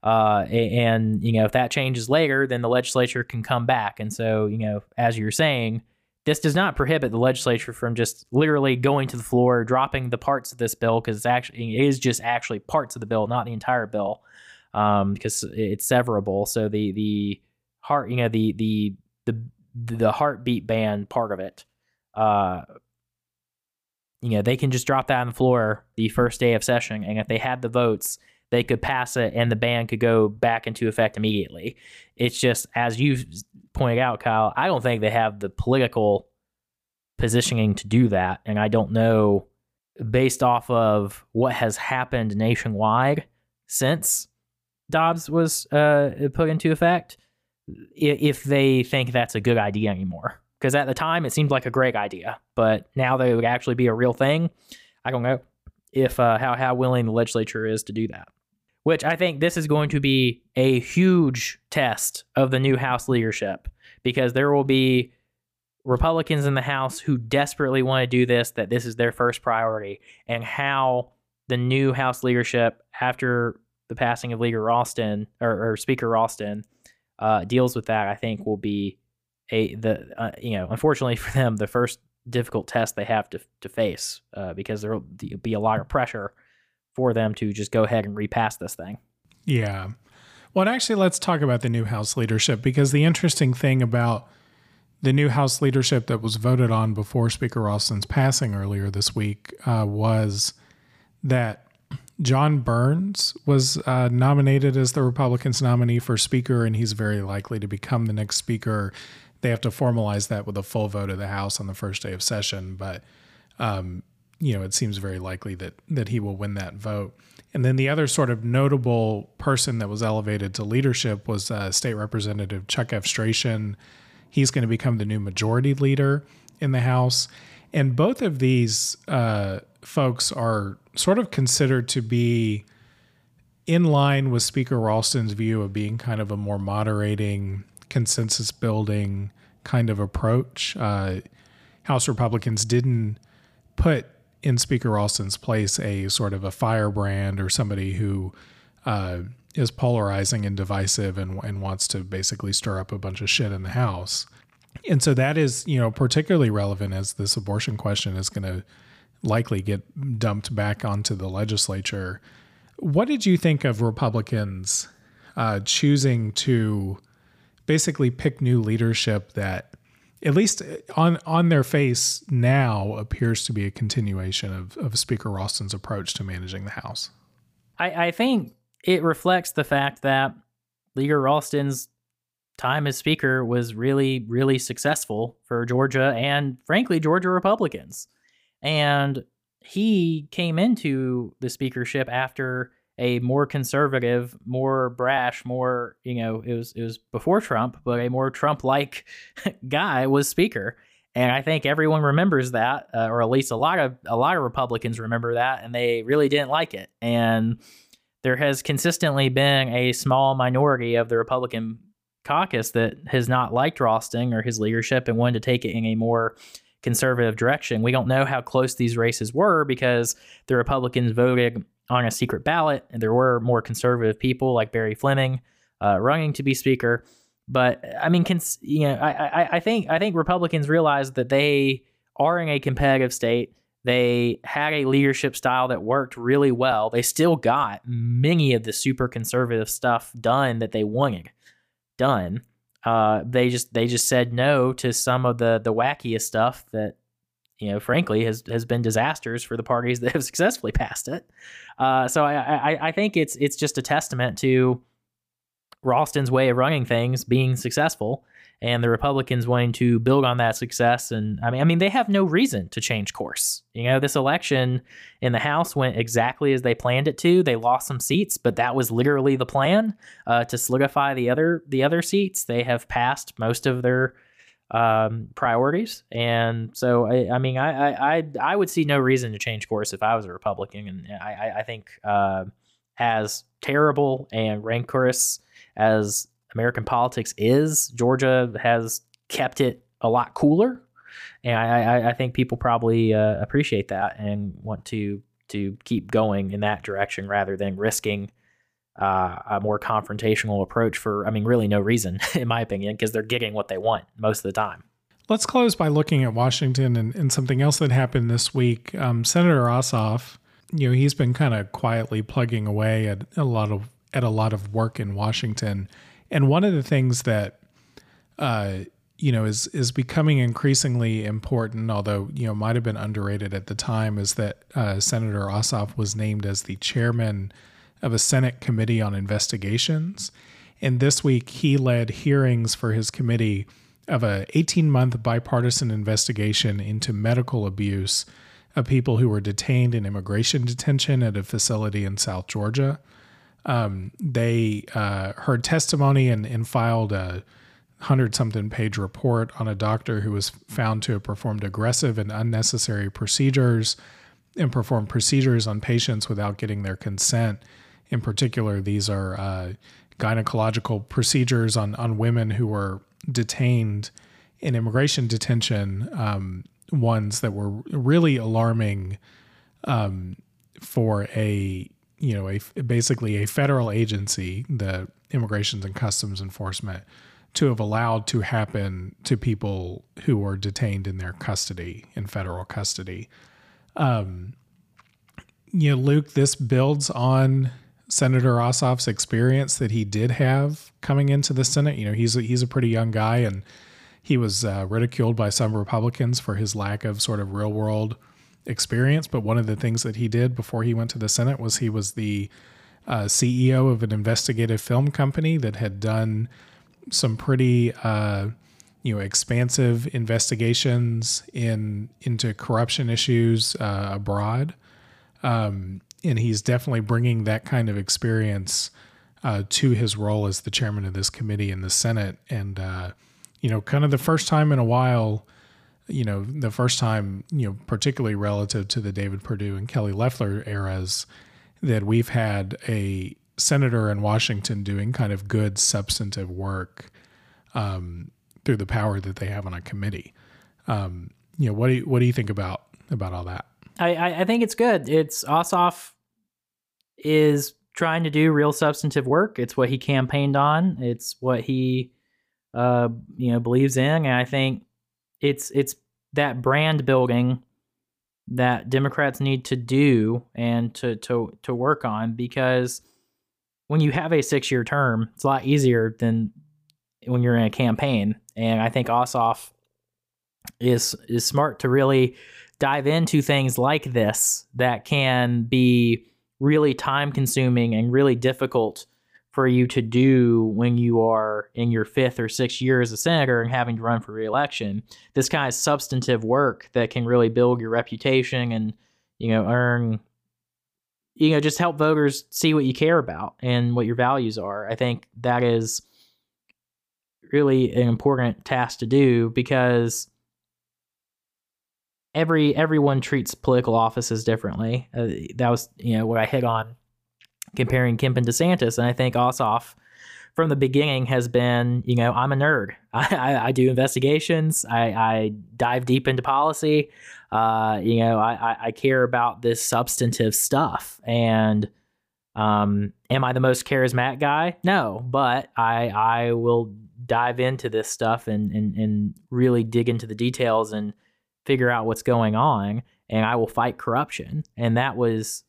Uh, and you know if that changes later, then the legislature can come back. And so you know, as you're saying, this does not prohibit the legislature from just literally going to the floor, dropping the parts of this bill because it's actually it is just actually parts of the bill, not the entire bill um, because it's severable. So the the heart, you know, the the the the heartbeat band part of it, uh, you know, they can just drop that on the floor the first day of session, and if they had the votes, they could pass it, and the ban could go back into effect immediately. It's just as you pointed out, Kyle. I don't think they have the political positioning to do that, and I don't know based off of what has happened nationwide since Dobbs was uh, put into effect if they think that's a good idea anymore. Because at the time, it seemed like a great idea, but now that it would actually be a real thing. I don't know if uh, how how willing the legislature is to do that. Which I think this is going to be a huge test of the new House leadership because there will be Republicans in the House who desperately want to do this, that this is their first priority, and how the new House leadership, after the passing of Leader Ralston or, or Speaker Ralston uh, deals with that, I think will be a the uh, you know unfortunately for them the first difficult test they have to to face uh, because there will be a lot of pressure for them to just go ahead and repass this thing. Yeah. Well, actually, let's talk about the new House leadership because the interesting thing about the new House leadership that was voted on before Speaker Ralston's passing earlier this week uh, was that John Burns was uh, nominated as the Republicans' nominee for Speaker, and he's very likely to become the next Speaker. They have to formalize that with a full vote of the House on the first day of session, but um, you know it seems very likely that that he will win that vote. And then the other sort of notable person that was elevated to leadership was uh, State Representative Chuck Efstration. He's going to become the new majority leader in the House, and both of these uh, folks are sort of considered to be in line with Speaker Ralston's view of being kind of a more moderating, consensus building kind of approach. Uh, House Republicans didn't put in Speaker Ralston's place a sort of a firebrand or somebody who uh, is polarizing and divisive and, and wants to basically stir up a bunch of shit in the House. And so that is, you know, particularly relevant as this abortion question is going to likely get dumped back onto the legislature. What did you think of Republicans uh, choosing to basically pick new leadership that, at least on on their face now, appears to be a continuation of, of Speaker Ralston's approach to managing the House? I, I think it reflects the fact that Leader Ralston's time as Speaker was really, really successful for Georgia and, frankly, Georgia Republicans. And he came into the speakership after a more conservative, more brash, more you know it was it was before Trump, but a more Trump-like guy was speaker, and I think everyone remembers that, uh, or at least a lot of a lot of Republicans remember that, and they really didn't like it. And there has consistently been a small minority of the Republican caucus that has not liked Ralston or his leadership and wanted to take it in a more conservative direction. We don't know how close these races were because the Republicans voted on a secret ballot, and there were more conservative people like Barry Fleming uh, running to be speaker. But I mean, cons- you know, I, I, I think I think Republicans realized that they are in a competitive state. They had a leadership style that worked really well. They still got many of the super conservative stuff done that they wanted done. Uh, they just they just said no to some of the the wackiest stuff that you know, frankly, has has been disasters for the parties that have successfully passed it. Uh, so I, I I think it's it's just a testament to Ralston's way of running things being successful, and the Republicans wanting to build on that success. And I mean, I mean, they have no reason to change course. You know, this election in the House went exactly as they planned it to. They lost some seats, but that was literally the plan uh, to solidify the other the other seats. They have passed most of their um, priorities. And so, I, I mean, I, I, I would see no reason to change course if I was a Republican. And I, I think uh, as terrible and rancorous as American politics is, Georgia has kept it a lot cooler. And I, I, I think people probably uh, appreciate that and want to to keep going in that direction rather than risking uh, a more confrontational approach for, I mean, really no reason, in my opinion, because they're getting what they want most of the time. Let's close by looking at Washington and, and something else that happened this week. Um, Senator Ossoff, you know, he's been kind of quietly plugging away at a lot of at a lot of work in Washington, and one of the things that uh, you know is is becoming increasingly important, although you know might have been underrated at the time, is that uh, Senator Ossoff was named as the chairman of a Senate Committee on Investigations. And this week, he led hearings for his committee of a 18 month bipartisan investigation into medical abuse of people who were detained in immigration detention at a facility in South Georgia. Um, they uh, heard testimony and, and filed a hundred something page report on a doctor who was found to have performed aggressive and unnecessary procedures and performed procedures on patients without getting their consent in particular, these are uh, gynecological procedures on, on women who were detained in immigration detention, um, ones that were really alarming um, for a you know a basically a federal agency, the Immigration and Customs Enforcement, to have allowed to happen to people who were detained in their custody in federal custody. Um, you know, Luke, this builds on Senator Ossoff's experience that he did have coming into the Senate. You know, he's a, he's a pretty young guy, and he was uh, ridiculed by some Republicans for his lack of sort of real world experience. But one of the things that he did before he went to the Senate was he was the uh, CEO of an investigative film company that had done some pretty uh, you know expansive investigations in into corruption issues uh, abroad. Um, and he's definitely bringing that kind of experience uh, to his role as the chairman of this committee in the Senate. And uh, you know, kind of the first time in a while, you know, the first time, you know, particularly relative to the David Perdue and Kelly Loeffler eras, that we've had a senator in Washington doing kind of good substantive work um, through the power that they have on a committee. Um, you know, what do you, what do you think about about all that? I, I think it's good. It's Ossoff is trying to do real substantive work. It's what he campaigned on. It's what he uh, you know believes in, and I think it's it's that brand building that Democrats need to do and to to to work on because when you have a six year term, it's a lot easier than when you're in a campaign. And I think Ossoff is is smart to really dive into things like this that can be really time consuming and really difficult for you to do when you are in your fifth or sixth year as a senator and having to run for reelection. This kind of substantive work that can really build your reputation and you know, earn, you know, just help voters see what you care about and what your values are. I think that is really an important task to do because every everyone treats political offices differently. Uh, that was you know what I hit on comparing Kemp and DeSantis, and I think Ossoff from the beginning has been you know I'm a nerd. I, I, I do investigations. I, I dive deep into policy. Uh, you know I, I care about this substantive stuff and. Um, am I the most charismatic guy? No, but I I will dive into this stuff and and and really dig into the details and figure out what's going on and I will fight corruption. And that was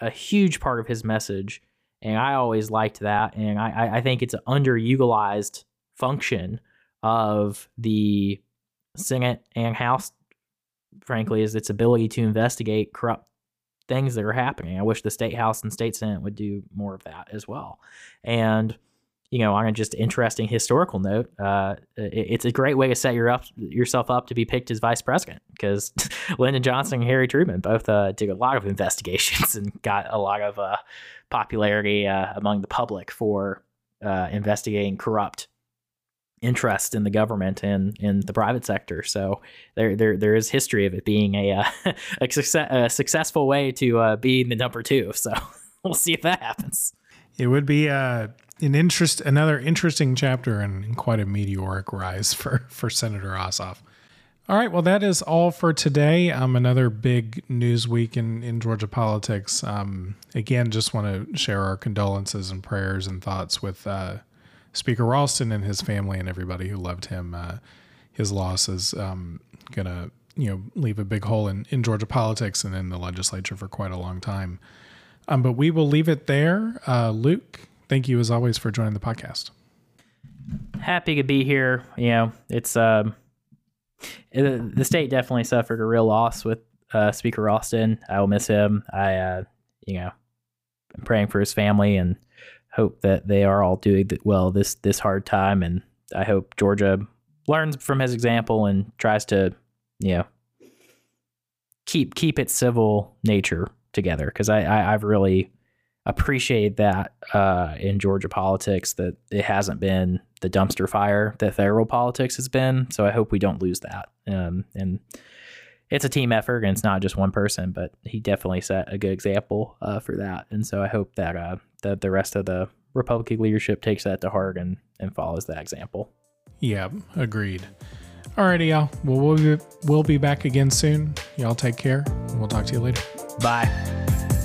a huge part of his message. And I always liked that. And I, I think it's an underutilized function of the Senate and House, frankly, is its ability to investigate corrupt things that are happening. I wish the state house and state senate would do more of that as well. And you know, on a just interesting historical note, uh, it, it's a great way to set your up, yourself up to be picked as vice president because Lyndon Johnson and Harry Truman both uh, did a lot of investigations and got a lot of uh, popularity uh, among the public for uh, investigating corrupt interest in the government and in the private sector. So there, there, there is history of it being a uh, a, success, a successful way to be the number two. So we'll see if that happens. It would be an interest, another interesting chapter, and quite a meteoric rise for for Senator Ossoff. All right, well, that is all for today. Um, another big news week in, in Georgia politics. Um, again, just want to share our condolences and prayers and thoughts with uh, Speaker Ralston and his family and everybody who loved him. Uh, his loss is um, gonna, you know, leave a big hole in, in Georgia politics and in the legislature for quite a long time. Um, but we will leave it there. Uh, Luke, thank you as always for joining the podcast. Happy to be here. You know, it's um, the state definitely suffered a real loss with uh, Speaker Ralston. I will miss him. I, uh, you know, I'm praying for his family and hope that they are all doing well this this hard time. And I hope Georgia learns from his example and tries to, you know, keep keep its civil nature together because I, I have really appreciated that uh, in Georgia politics that it hasn't been the dumpster fire that federal politics has been. So I hope we don't lose that. Um, and it's a team effort and it's not just one person, but he definitely set a good example uh, for that. And so I hope that uh, that the rest of the Republican leadership takes that to heart and and follows that example. Yeah, agreed. Alrighty, y'all. Well, we'll be, we'll be back again soon. Y'all take care. And we'll talk to you later. Bye.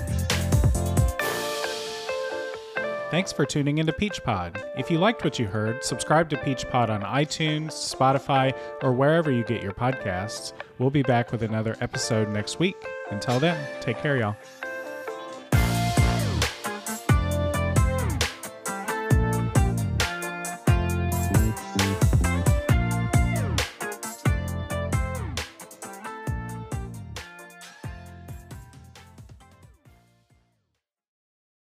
Thanks for tuning into Peach Pod. If you liked what you heard, subscribe to Peach Pod on iTunes, Spotify, or wherever you get your podcasts. We'll be back with another episode next week. Until then, take care, y'all.